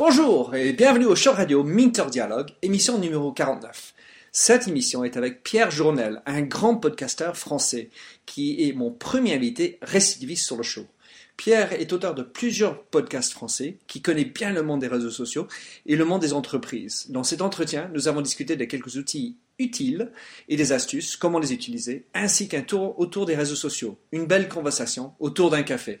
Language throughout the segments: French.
Bonjour et bienvenue au show radio Minter Dialogue, émission numéro 49. Cette émission est avec Pierre Journel, un grand podcasteur français qui est mon premier invité récidiviste sur le show. Pierre est auteur de plusieurs podcasts français qui connaît bien le monde des réseaux sociaux et le monde des entreprises. Dans cet entretien, nous avons discuté de quelques outils utiles et des astuces, comment les utiliser, ainsi qu'un tour autour des réseaux sociaux. Une belle conversation autour d'un café.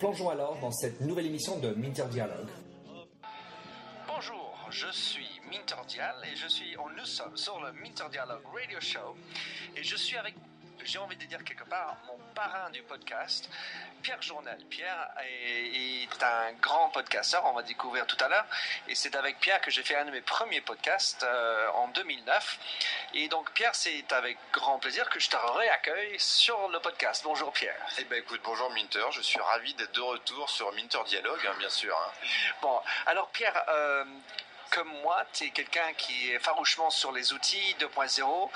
Plongeons alors dans cette nouvelle émission de Minter Dialogue. Bonjour, je suis Minter Dial et je suis, nous sommes sur le Minter Dialogue Radio Show et je suis avec, j'ai envie de dire quelque part, mon parrain du podcast, Pierre Journel. Pierre est, est un grand podcasteur, on va découvrir tout à l'heure et c'est avec Pierre que j'ai fait un de mes premiers podcasts euh, en 2009 et donc Pierre, c'est avec grand plaisir que je te réaccueille sur le podcast. Bonjour Pierre. Eh ben écoute, bonjour Minter, je suis ravi d'être de retour sur Minter Dialogue, hein, bien sûr. hein. Bon, alors Pierre, euh, comme moi, tu es quelqu'un qui est farouchement sur les outils 2.0,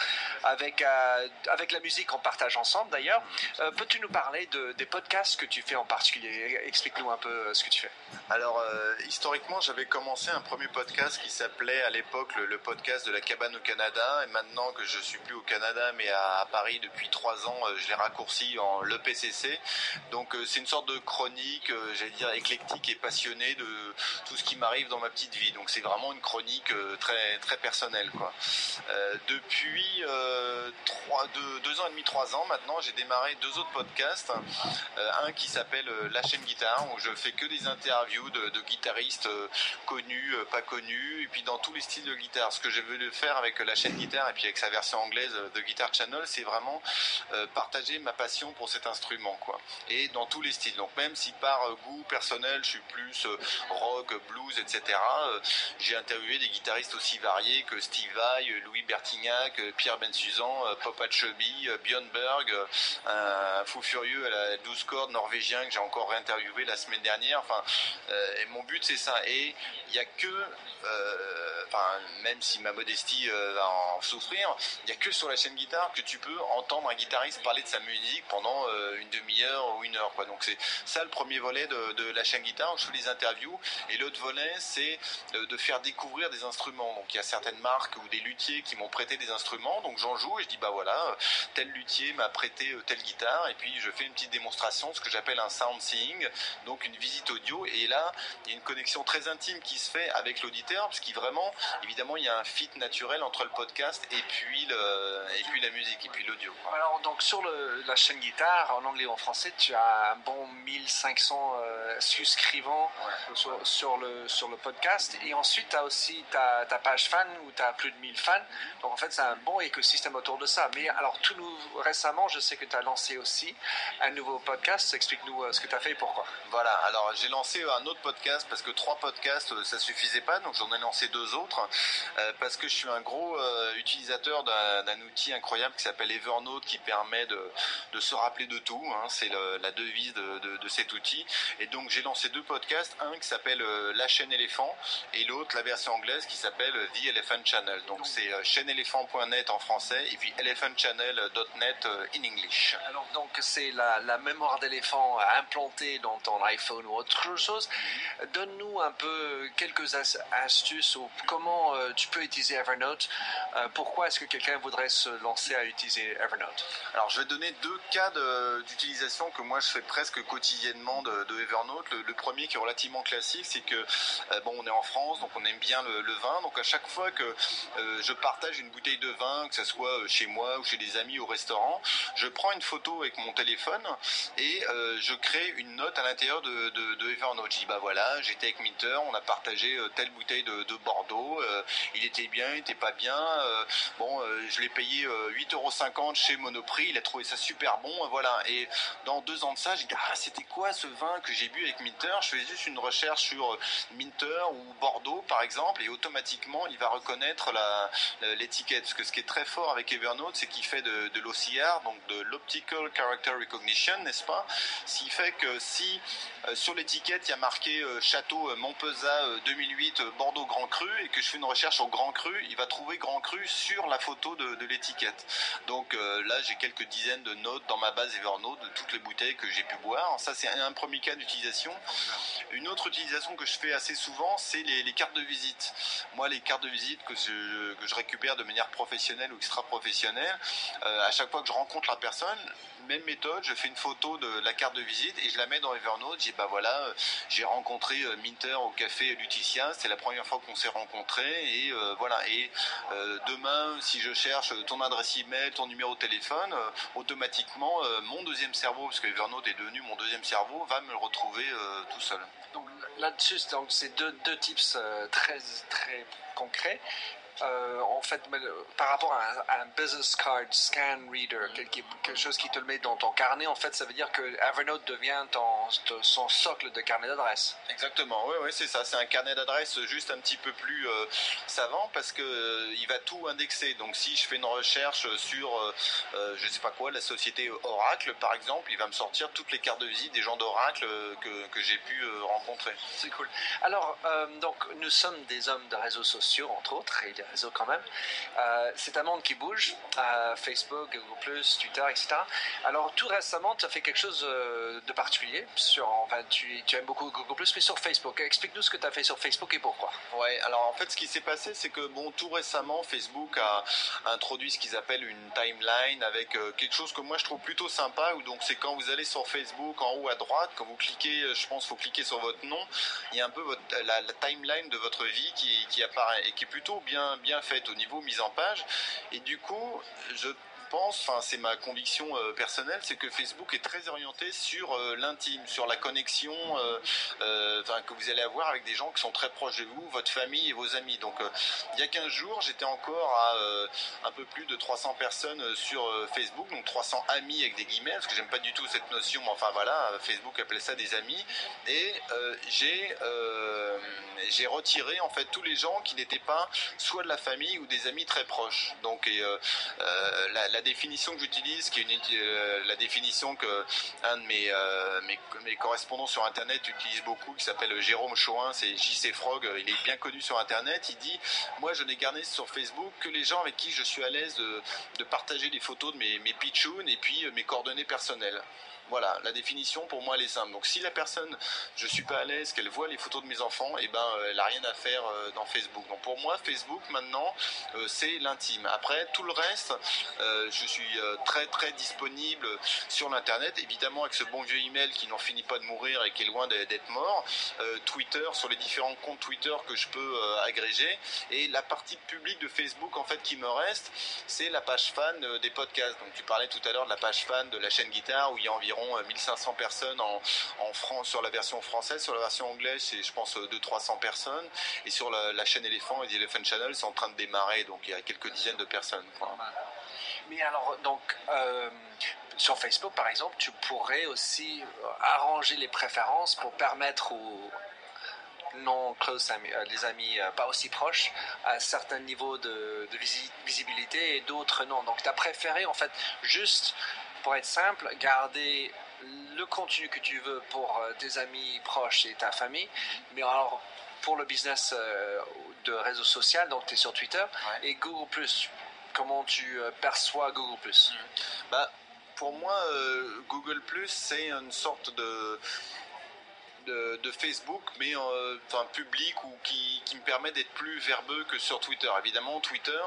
avec, euh, avec la musique, on partage ensemble d'ailleurs. Euh, Peux-tu nous parler de, des podcasts que tu fais en particulier? Explique-nous un peu euh, ce que tu fais. Alors, historiquement, j'avais commencé un premier podcast qui s'appelait à l'époque le, le podcast de la cabane au Canada. Et maintenant que je suis plus au Canada, mais à, à Paris depuis trois ans, je l'ai raccourci en l'EPCC. Donc, euh, c'est une sorte de chronique, j'allais dire, éclectique et passionnée de tout ce qui m'arrive dans ma petite vie. Donc, c'est vraiment une chronique euh, très, très personnelle, quoi. Euh, depuis euh, deux, ans et demi, trois ans maintenant, j'ai démarré deux autres podcasts. Euh, un qui s'appelle La chaîne guitare, où je fais que des interviews de, guitaristes connus, pas connus, et puis dans tous les styles de guitare. Ce que je veux faire avec la chaîne guitare et puis avec sa version anglaise de Guitar Channel, c'est vraiment partager ma passion pour cet instrument, quoi. Et dans tous les styles. Donc même si par goût personnel, je suis plus rock, blues, etc. euh, j'ai interviewé des guitaristes aussi variés que Steve Vai, euh, Louis Bertignac, euh, Pierre Bensuzan, euh, Chubby, euh, Björn Berg, un fou furieux à la 12 cordes norvégien que j'ai encore réinterviewé la semaine dernière. Enfin, mon but c'est ça. Et il n'y a que, enfin, même si ma modestie va en souffrir, il n'y a que sur la chaîne guitare que tu peux entendre un guitariste parler de sa musique pendant une demi-heure ou une heure. Donc c'est ça le premier volet de, la chaîne guitare où je fais les interviews. Et l'autre volet, c'est de faire découvrir des instruments. Donc il y a certaines marques ou des luthiers qui m'ont prêté des instruments, donc j'en joue et je dis bah voilà, euh, tel luthier m'a prêté euh, telle guitare et puis je fais une petite démonstration, ce que j'appelle un sound seeing, donc une visite audio. Et là, il y a une connexion très intime qui se fait avec l'auditeur, parce qu'il vraiment, évidemment, il y a un fit naturel entre le podcast et puis le, et puis la musique et puis l'audio. Alors donc sur le- la chaîne guitare, en anglais ou en français, tu as un bon 1500 euh, souscrivants sur, sur le, sur le podcast. Et ensuite, tu aussi ta, page fan où tu as plus de 1000 fans. Donc en fait, c'est un bon écosystème autour de ça. Mais alors, tout nous, récemment, je sais que tu as lancé aussi un nouveau podcast. Explique-nous euh, ce que tu as fait et pourquoi. Voilà, alors j'ai lancé un autre podcast parce que trois podcasts euh, ça suffisait pas, donc j'en ai lancé deux autres euh, parce que je suis un gros euh, utilisateur d'un outil incroyable qui s'appelle Evernote qui permet de, se rappeler de tout, hein, c'est la devise de, de- cet outil. Et donc j'ai lancé deux podcasts, un qui s'appelle euh, La chaîne éléphant et l'autre la version anglaise qui s'appelle The Elephant Channel. Donc c'est euh, chaîneéléphant.net en français et puis elephantchannel.net euh, in English. Alors donc c'est la, la mémoire d'éléphant implantée dans ton iPhone ou autre chose. Donne-nous un peu quelques as- astuces ou comment euh, tu peux utiliser Evernote. Euh, pourquoi est-ce que quelqu'un voudrait se lancer à utiliser Evernote? Alors, je vais donner deux cas d'utilisation que moi je fais presque quotidiennement de, de Evernote. Le, le premier qui est relativement classique, c'est que euh, bon, on est en France, donc on bien le, vin. Donc à chaque fois que euh, je partage une bouteille de vin, que ce soit euh, chez moi ou chez des amis au restaurant, je prends une photo avec mon téléphone et je crée une note à l'intérieur de, de, Evernote. Je dis bah voilà, j'étais avec Minter, on a partagé telle bouteille de, Bordeaux, il était bien, il était pas bien. bon, je l'ai payé 8,50€ chez Monoprix, il a trouvé ça super bon, voilà. Et dans deux ans de ça, j'ai dit ah c'était quoi ce vin que j'ai bu avec Minter Je faisais juste une recherche sur Minter ou Bordeaux par exemple et automatiquement il va reconnaître l'étiquette. Parce que ce qui est très fort avec Evernote, c'est qu'il fait de, de l'OCR, donc de l'Optical Character Recognition, n'est-ce pas? Ce qui fait que si euh, sur l'étiquette il y a marqué euh, Château euh, Montpezat 2008 Bordeaux Grand Cru et que je fais une recherche au Grand Cru, il va trouver Grand Cru sur la photo de, de l'étiquette. Donc là j'ai quelques dizaines de notes dans ma base Evernote de toutes les bouteilles que j'ai pu boire. Ça c'est un premier cas d'utilisation. Une autre utilisation que je fais assez souvent, c'est les, cartes de visite. Moi, les cartes de visite que je, récupère de manière professionnelle ou extra-professionnelle, euh, à chaque fois que je rencontre la personne, même méthode, je fais une photo de la carte de visite et je la mets dans Evernote. Je dis bah voilà, euh, j'ai rencontré euh, Minter au café Lutetia, c'est la première fois qu'on s'est rencontrés et voilà. Et demain, si je cherche ton adresse email, ton numéro de téléphone, automatiquement mon deuxième cerveau, parce que Evernote est devenu mon deuxième cerveau, va me retrouver tout seul. Donc là-dessus, c'est deux, deux tips très très concrets. Euh, en fait, par rapport à un, business card scan reader, quelque, chose qui te le met dans ton carnet, en fait, ça veut dire que Evernote devient ton, son socle de carnet d'adresse. Exactement, oui, oui, c'est ça. C'est un carnet d'adresse juste un petit peu plus euh, savant parce que euh, il va tout indexer. Donc, si je fais une recherche sur, je sais pas quoi, la société Oracle, par exemple, il va me sortir toutes les cartes de visite des gens d'Oracle que, que j'ai pu rencontrer. C'est cool. Alors, donc, nous sommes des hommes de réseaux sociaux, entre autres, et réseaux quand même. Euh, c'est un monde qui bouge, euh, Facebook, Google+, Twitter, etc. Alors tout récemment, tu as fait quelque chose euh, de particulier. Sur, enfin, tu, aimes beaucoup Google+, mais sur Facebook. Explique-nous ce que tu as fait sur Facebook et pourquoi. Ouais, alors en fait, ce qui s'est passé, c'est que bon, tout récemment, Facebook a introduit ce qu'ils appellent une timeline avec quelque chose que moi je trouve plutôt sympa. Où donc c'est quand vous allez sur Facebook, en haut à droite, quand vous cliquez, je pense, faut cliquer sur votre nom, il y a un peu la, timeline de votre vie qui apparaît et qui est plutôt bien bien faite au niveau mise en page. Et du coup, je enfin c'est ma conviction euh, personnelle, c'est que Facebook est très orienté sur euh, l'intime, sur la connexion euh, que vous allez avoir avec des gens qui sont très proches de vous, votre famille et vos amis. Donc il y a 15 jours, j'étais encore à un peu plus de 300 personnes sur Facebook, donc 300 amis avec des guillemets, parce que j'aime pas du tout cette notion, mais enfin voilà, Facebook appelait ça des amis. Et j'ai retiré en fait tous les gens qui n'étaient pas soit de la famille ou des amis très proches. Donc et, la, la définition que j'utilise, qui est euh, la définition que un de mes, euh, mes, mes, correspondants sur Internet utilise beaucoup, qui s'appelle Jérôme Chouin, c'est JC Frog, il est bien connu sur Internet. Il dit Moi, je n'ai gardé sur Facebook que les gens avec qui je suis à l'aise de, de partager des photos de mes, mes pitchouns et puis euh, mes coordonnées personnelles. Voilà, la définition pour moi elle est simple. Donc si la personne, je suis pas à l'aise, qu'elle voit les photos de mes enfants, et eh ben euh, elle a rien à faire euh, dans Facebook. Donc pour moi Facebook maintenant euh, c'est l'intime. Après tout le reste, je suis très très disponible sur l'internet, évidemment avec ce bon vieux email qui n'en finit pas de mourir et qui est loin d'être mort. Twitter sur les différents comptes Twitter que je peux agréger et la partie publique de Facebook en fait qui me reste, c'est la page fan des podcasts. Donc tu parlais tout à l'heure de la page fan de la chaîne guitare où il y a environ 1500 euh, personnes en, France sur la version française. Sur la version anglaise, c'est je pense 200-300 personnes. Et sur la, chaîne Elephant et The Elephant Channel, c'est en train de démarrer, donc il y a quelques dizaines de personnes. Mais alors, donc, euh, sur Facebook, par exemple, tu pourrais aussi euh, arranger les préférences pour permettre aux non close amis, les amis pas aussi proches, à un certain niveau de, de visibilité et d'autres non. Donc, tu as préféré, en fait, juste pour être simple, garder le contenu que tu veux pour euh, tes amis proches et ta famille, mais alors pour le business euh, de réseau social, donc tu es sur Twitter, et Google ⁇ comment tu euh, perçois Google ⁇ bah, Pour moi, Google ⁇ c'est une sorte de de, Facebook, mais euh, enfin public ou qui, qui me permet d'être plus verbeux que sur Twitter. Évidemment, Twitter,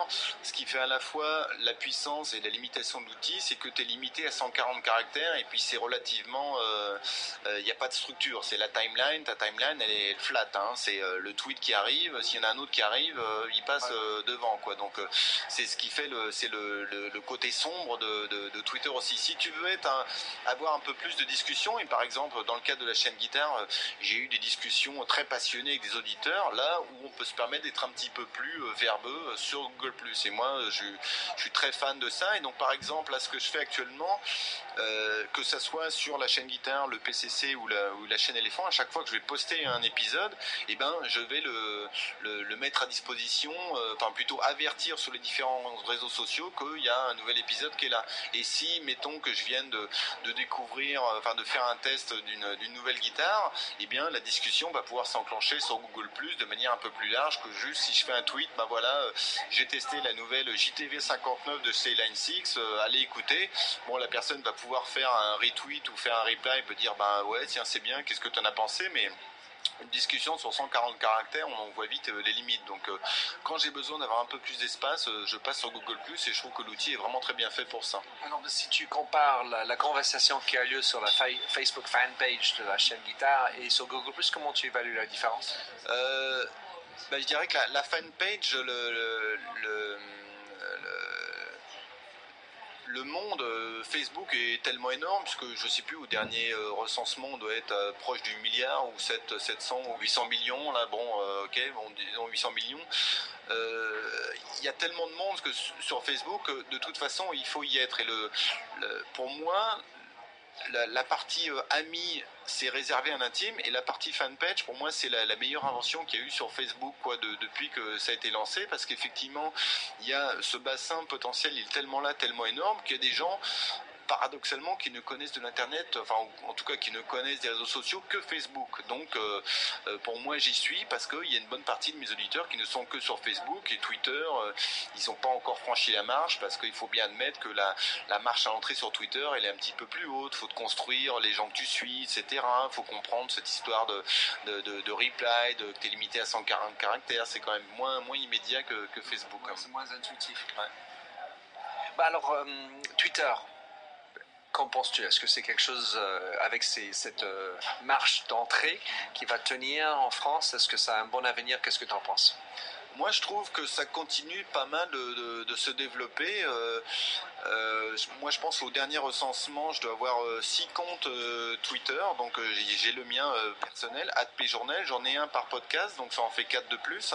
ce qui fait à la fois la puissance et la limitation de l'outil, c'est que tu es limité à 140 caractères et puis c'est relativement, il euh, n'y euh, a pas de structure. C'est la timeline, ta timeline elle est flat. Hein. c'est euh, le tweet qui arrive. S'il y en a un autre qui arrive, il passe devant quoi. Donc c'est ce qui fait le, c'est le, le, côté sombre de, de, de, Twitter aussi. Si tu veux être avoir un peu plus de discussion et par exemple dans le cadre de la chaîne guitare j'ai eu des discussions très passionnées avec des auditeurs, là où on peut se permettre d'être un petit peu plus euh, verbeux euh, sur Google+. Et moi, je, suis très fan de ça. Et donc, par exemple, là, ce que je fais actuellement, euh, que ça soit sur la chaîne guitare, le PCC ou la, chaîne éléphant, à chaque fois que je vais poster un épisode, eh ben, je vais le, mettre à disposition, enfin plutôt avertir sur les différents réseaux sociaux qu'il y a un nouvel épisode qui est là. Et si, mettons que je vienne de découvrir, enfin de faire un test d'une nouvelle guitare, eh bien la discussion va pouvoir s'enclencher sur Google Plus de manière un peu plus large que juste si je fais un tweet, ben voilà, euh, j'ai testé la nouvelle JTV 59 de C-Line 6, euh, allez écouter. Bon, la personne va pouvoir faire un retweet ou faire un reply, peut dire ben ouais, tiens, c'est bien, qu'est-ce que tu en as pensé, une discussion sur 140 caractères, on en voit vite euh, les limites. Donc euh, quand j'ai besoin d'avoir un peu plus d'espace, euh, je passe sur Google ⁇ et je trouve que l'outil est vraiment très bien fait pour ça. Alors si tu compares la, conversation qui a lieu sur la Facebook fanpage de la chaîne guitare et sur Google ⁇ comment tu évalues la différence? Ben, Je dirais que la, fanpage, le le monde euh, Facebook est tellement énorme, puisque je ne sais plus, au dernier euh, recensement, on doit être euh, proche du milliard, ou 7, 700 ou 800 millions, là, bon, ok, bon, disons 800 millions. Il y a tellement de monde que sur Facebook, de toute façon, il faut y être. Et le, pour moi, la, partie amis c'est réservé à l'intime et la partie fanpage pour moi c'est la, meilleure invention qu'il y a eu sur Facebook quoi depuis que ça a été lancé parce qu'effectivement il y a ce bassin potentiel il est tellement là tellement énorme qu'il y a des gens paradoxalement qui ne connaissent de l'internet, enfin en tout cas qui ne connaissent des réseaux sociaux que Facebook. Donc euh, euh, pour moi j'y suis parce qu'il y a une bonne partie de mes auditeurs qui ne sont que sur Facebook et Twitter. Euh, ils n'ont pas encore franchi la marche parce qu'il faut bien admettre que la, la marche à l'entrée sur Twitter elle est un petit peu plus haute. Il faut te construire les gens que tu suis, etc. Il faut comprendre cette histoire de, de, de, reply, de, que tu es limité à 140 caractères. C'est quand même moins, moins immédiat que, que Facebook. Hein. c'est moins intuitif. Bah alors, Twitter, Qu'en penses-tu? Est-ce que c'est quelque chose euh, avec cette euh, marche d'entrée qui va tenir en France Est-ce que ça a un bon avenir? Qu'est-ce que tu en penses? Moi, je trouve que ça continue pas mal de, se développer. Euh, moi, je pense au dernier recensement, je dois avoir six comptes Twitter. Donc, j'ai le mien personnel, @pjournal. J'en ai un par podcast, donc ça en fait quatre de plus.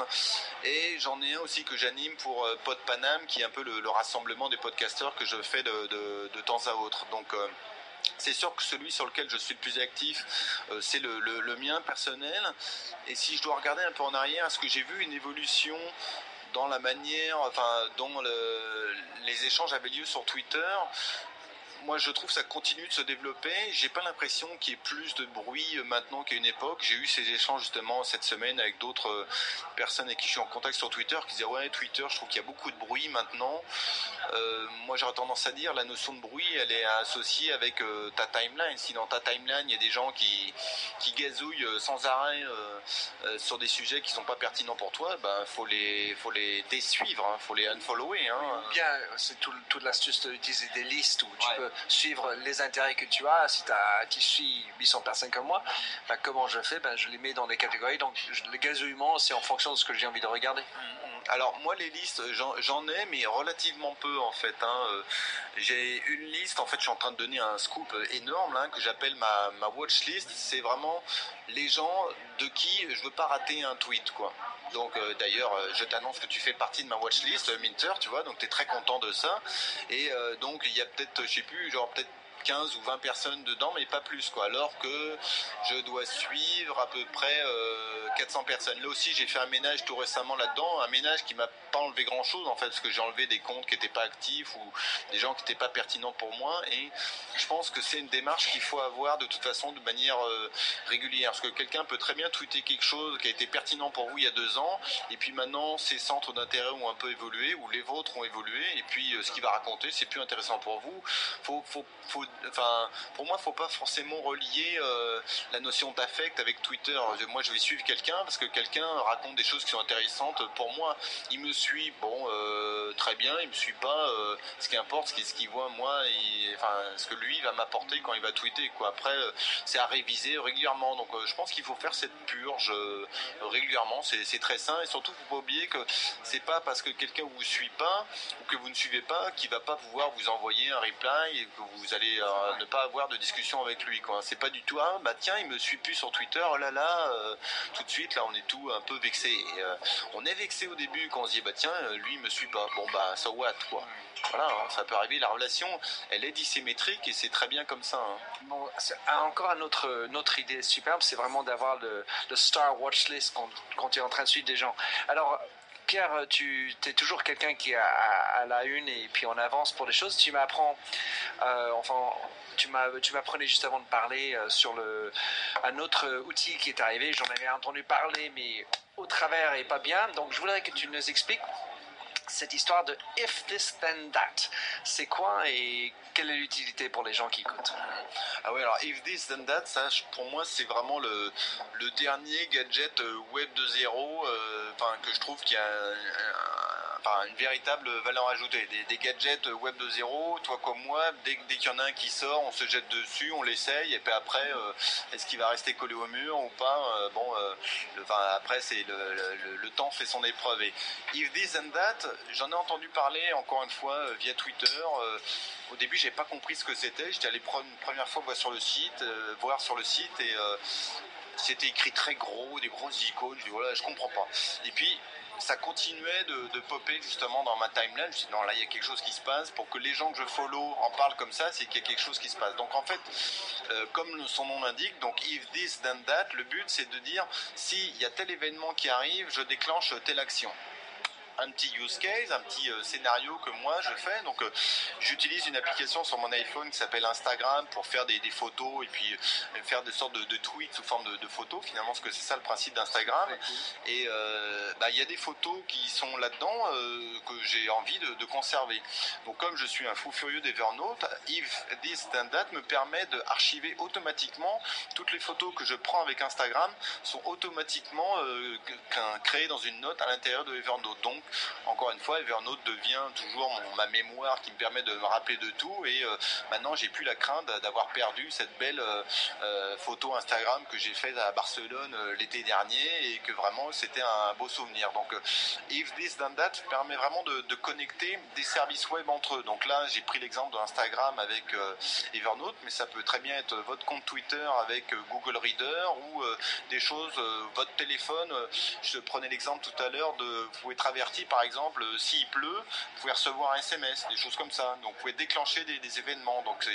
Et j'en ai un aussi que j'anime pour PodPanam, qui est un peu le, rassemblement des podcasteurs que je fais de, de temps à autre. Donc, c'est sûr que celui sur lequel je suis le plus actif, euh, c'est le, mien personnel. Et si je dois regarder un peu en arrière, est-ce que j'ai vu une évolution dans la manière, dont les échanges avaient lieu sur Twitter? Moi je trouve que ça continue de se développer. J'ai pas l'impression qu'il y ait plus de bruit maintenant qu'à une époque. J'ai eu ces échanges justement cette semaine avec d'autres euh, personnes avec qui je suis en contact sur Twitter qui disaient ouais Twitter, je trouve qu'il y a beaucoup de bruit maintenant. Euh, moi j'aurais tendance à dire la notion de bruit, elle est associée avec euh, ta timeline. Si dans ta timeline il y a des gens qui qui gazouillent sans arrêt sur des sujets qui sont pas pertinents pour toi, ben faut les faut les désuivre, hein, faut les unfollower. Hein. Bien, c'est tout, toute l'astuce d'utiliser des listes où tu peux suivre les intérêts que tu as. Si tu suis 800 personnes comme moi, bah, comment je fais? Ben, Je les mets dans des catégories. Donc le gazouillement, c'est en fonction de ce que j'ai envie de regarder. Mm, mm. Alors moi les listes j'en ai mais relativement peu en fait. Hein. Euh, j'ai une liste en fait je suis en train de donner un scoop énorme que j'appelle ma, ma watch list. C'est vraiment les gens de qui je veux pas rater un tweet quoi. Donc euh, d'ailleurs, euh, je t'annonce que tu fais partie de ma watchlist Minter, tu vois, donc tu es très content de ça. Et euh, donc il y a peut-être, je sais plus, genre peut-être 15 ou 20 personnes dedans, mais pas plus, quoi. Alors que je dois suivre à peu près 400 personnes. Là aussi, j'ai fait un ménage tout récemment là-dedans, un ménage qui m'a pas enlevé grand chose en fait, parce que j'ai enlevé des comptes qui n'étaient pas actifs ou des gens qui n'étaient pas pertinents pour moi. Et je pense que c'est une démarche qu'il faut avoir de toute façon de manière euh, régulière. Parce que quelqu'un peut très bien tweeter quelque chose qui a été pertinent pour vous il y a deux ans, et puis maintenant ses centres d'intérêt ont un peu évolué, ou les vôtres ont évolué, et puis euh, ce qu'il va raconter, c'est plus intéressant pour vous. Faut, faut, faut, enfin, pour moi, faut pas forcément relier euh, la notion d'affect avec Twitter. Moi, je vais suivre quelqu'un parce que quelqu'un raconte des choses qui sont intéressantes. Pour moi, il me suit, bon, euh, très bien, il me suit pas. Euh, ce qui importe, ce qu'il voit, moi, et, enfin, ce que lui va m'apporter quand il va tweeter. Quoi. Après, c'est à réviser régulièrement. Donc, je pense qu'il faut faire cette purge régulièrement. C'est très sain et surtout, faut pas oublier que c'est pas parce que quelqu'un vous suit pas ou que vous ne suivez pas qu'il va pas pouvoir vous envoyer un reply et que vous allez ne pas avoir de discussion avec lui. C'est pas du tout, ah, bah tiens, il me suit plus sur Twitter, oh là là, euh, tout de suite, là, on est tout un peu vexé. Euh, on est vexé au début quand on se dit, bah tiens, euh, lui, il me suit pas. Bon, bah, so what, quoi. Voilà, hein, ça peut arriver. La relation, elle est dissymétrique et c'est très bien comme ça. Hein. Bon, encore une autre, autre idée superbe, c'est vraiment d'avoir le, Star Watch List quand, quand tu es en train de suivre des gens. Alors, Pierre, tu es toujours quelqu'un qui est à, la une et puis on avance pour des choses. Tu m'apprends, euh, enfin, tu m'apprenais juste avant de parler euh, sur le, un autre outil qui est arrivé. J'en avais entendu parler, mais au travers et pas bien. Donc, je voudrais que tu nous expliques cette histoire de if this then that. C'est quoi et quelle est l'utilité pour les gens qui écoutent? Ah oui, alors if this then that, ça pour moi c'est vraiment le, dernier gadget euh, web 2.0 euh, enfin que je trouve qu'il y a une véritable valeur ajoutée. Des, gadgets web de zéro, toi comme moi, dès, qu'il y en a un qui sort, on se jette dessus, on l'essaye, et puis après, euh, est-ce qu'il va rester collé au mur ou pas euh, Bon, euh, après, c'est le, le, temps fait son épreuve. Et if this and that, j'en ai entendu parler encore une fois via Twitter. au début, j'ai pas compris ce que c'était. J'étais allé une première fois voir sur le site, voir sur le site, et c'était écrit très gros, des grosses icônes. Je dis voilà, je comprends pas. Et puis ça continuait de, popper justement dans ma timeline. Je me suis dit, non, là, il y a quelque chose qui se passe. Pour que les gens que je follow en parlent comme ça, c'est qu'il y a quelque chose qui se passe. Donc, en fait, euh, comme son nom l'indique, donc, if this, then that, le but, c'est de dire, s'il y a tel événement qui arrive, je déclenche telle action un petit use case, un petit euh, scénario que moi je fais. Donc euh, j'utilise une application sur mon iPhone qui s'appelle Instagram pour faire des, photos et puis euh, faire des sortes de, tweets sous forme de, photos. Finalement, parce que c'est ça le principe d'Instagram. Et bah, il y a des photos qui sont là-dedans que j'ai envie de, conserver. Donc comme je suis un fou furieux d'Evernote, If This Then That me permet d'archiver automatiquement toutes les photos que je prends avec Instagram sont automatiquement créées dans une note à l'intérieur de Evernote. Donc encore une fois, Evernote devient toujours ma mémoire qui me permet de me rappeler de tout. Et euh, maintenant, j'ai plus la crainte d'avoir perdu cette belle euh, euh, photo Instagram que j'ai faite à Barcelone l'été dernier et que vraiment c'était un beau souvenir. Donc, If This Then That permet vraiment de, connecter des services web entre eux. Donc là, j'ai pris l'exemple d'Instagram avec Evernote, mais ça peut très bien être votre compte Twitter avec Google Reader ou des choses, votre téléphone. Je prenais l'exemple tout à l'heure de vous pouvez par exemple, euh, s'il pleut, vous pouvez recevoir un SMS, des choses comme ça. Donc, vous pouvez déclencher des, événements. Donc,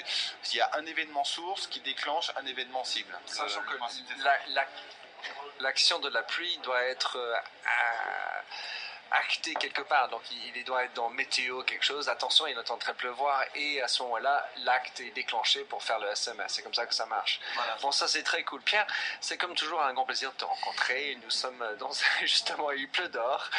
s'il y a un événement source qui déclenche un événement cible. Sachant que l'action de la pluie doit être euh, acté quelque part. Donc il, doit être dans météo quelque chose. Attention, il est en train de pleuvoir et à ce moment-là, l'acte est déclenché pour faire le SMS. C'est comme ça que ça marche. Bon, ça c'est très cool. Pierre, c'est comme toujours un grand plaisir de te rencontrer. Nous sommes dans justement il pleut d'or.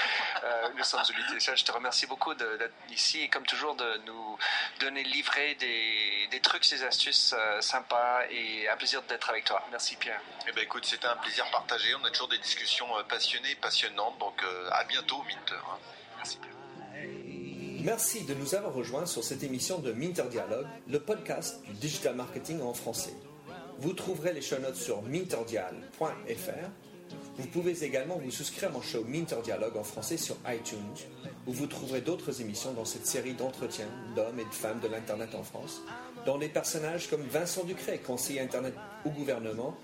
Euh, nous sommes au Je te remercie beaucoup d'être ici et comme toujours de nous donner livrer des, des trucs, des astuces euh, sympas et un plaisir d'être avec toi. Merci Pierre. Eh ben écoute, c'était un plaisir partagé. On a toujours des discussions euh, passionnées, passionnantes. Donc à bientôt. Merci. Merci de nous avoir rejoints sur cette émission de Minter Dialogue, le podcast du digital marketing en français. Vous trouverez les show notes sur minterdial.fr. Vous pouvez également vous souscrire à mon show Minter Dialogue en français sur iTunes, où vous trouverez d'autres émissions dans cette série d'entretiens d'hommes et de femmes de l'Internet en France, dont des personnages comme Vincent Ducret, conseiller Internet au gouvernement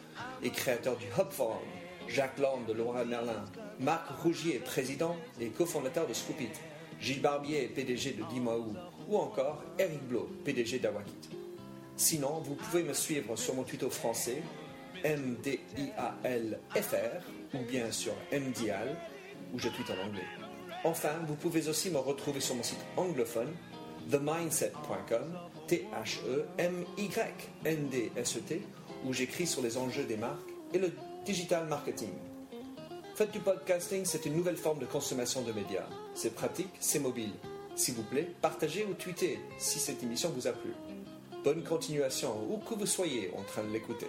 et créateur du Hub Forum, Jacques Lorne de Laura Merlin, Marc Rougier, président et cofondateur de Scoopit, Gilles Barbier, PDG de Dimaou, ou encore Eric Blo, PDG d'Awakit. Sinon, vous pouvez me suivre sur mon Twitter français, MDIALFR, ou bien sur MDIAL, où je tweete en anglais. Enfin, vous pouvez aussi me retrouver sur mon site anglophone themindset.com, T-H-E-M-Y-N-D-S-E-T, où j'écris sur les enjeux des marques et le digital marketing. Faites du podcasting, c'est une nouvelle forme de consommation de médias. C'est pratique, c'est mobile. S'il vous plaît, partagez ou tweetez si cette émission vous a plu. Bonne continuation, où que vous soyez en train de l'écouter.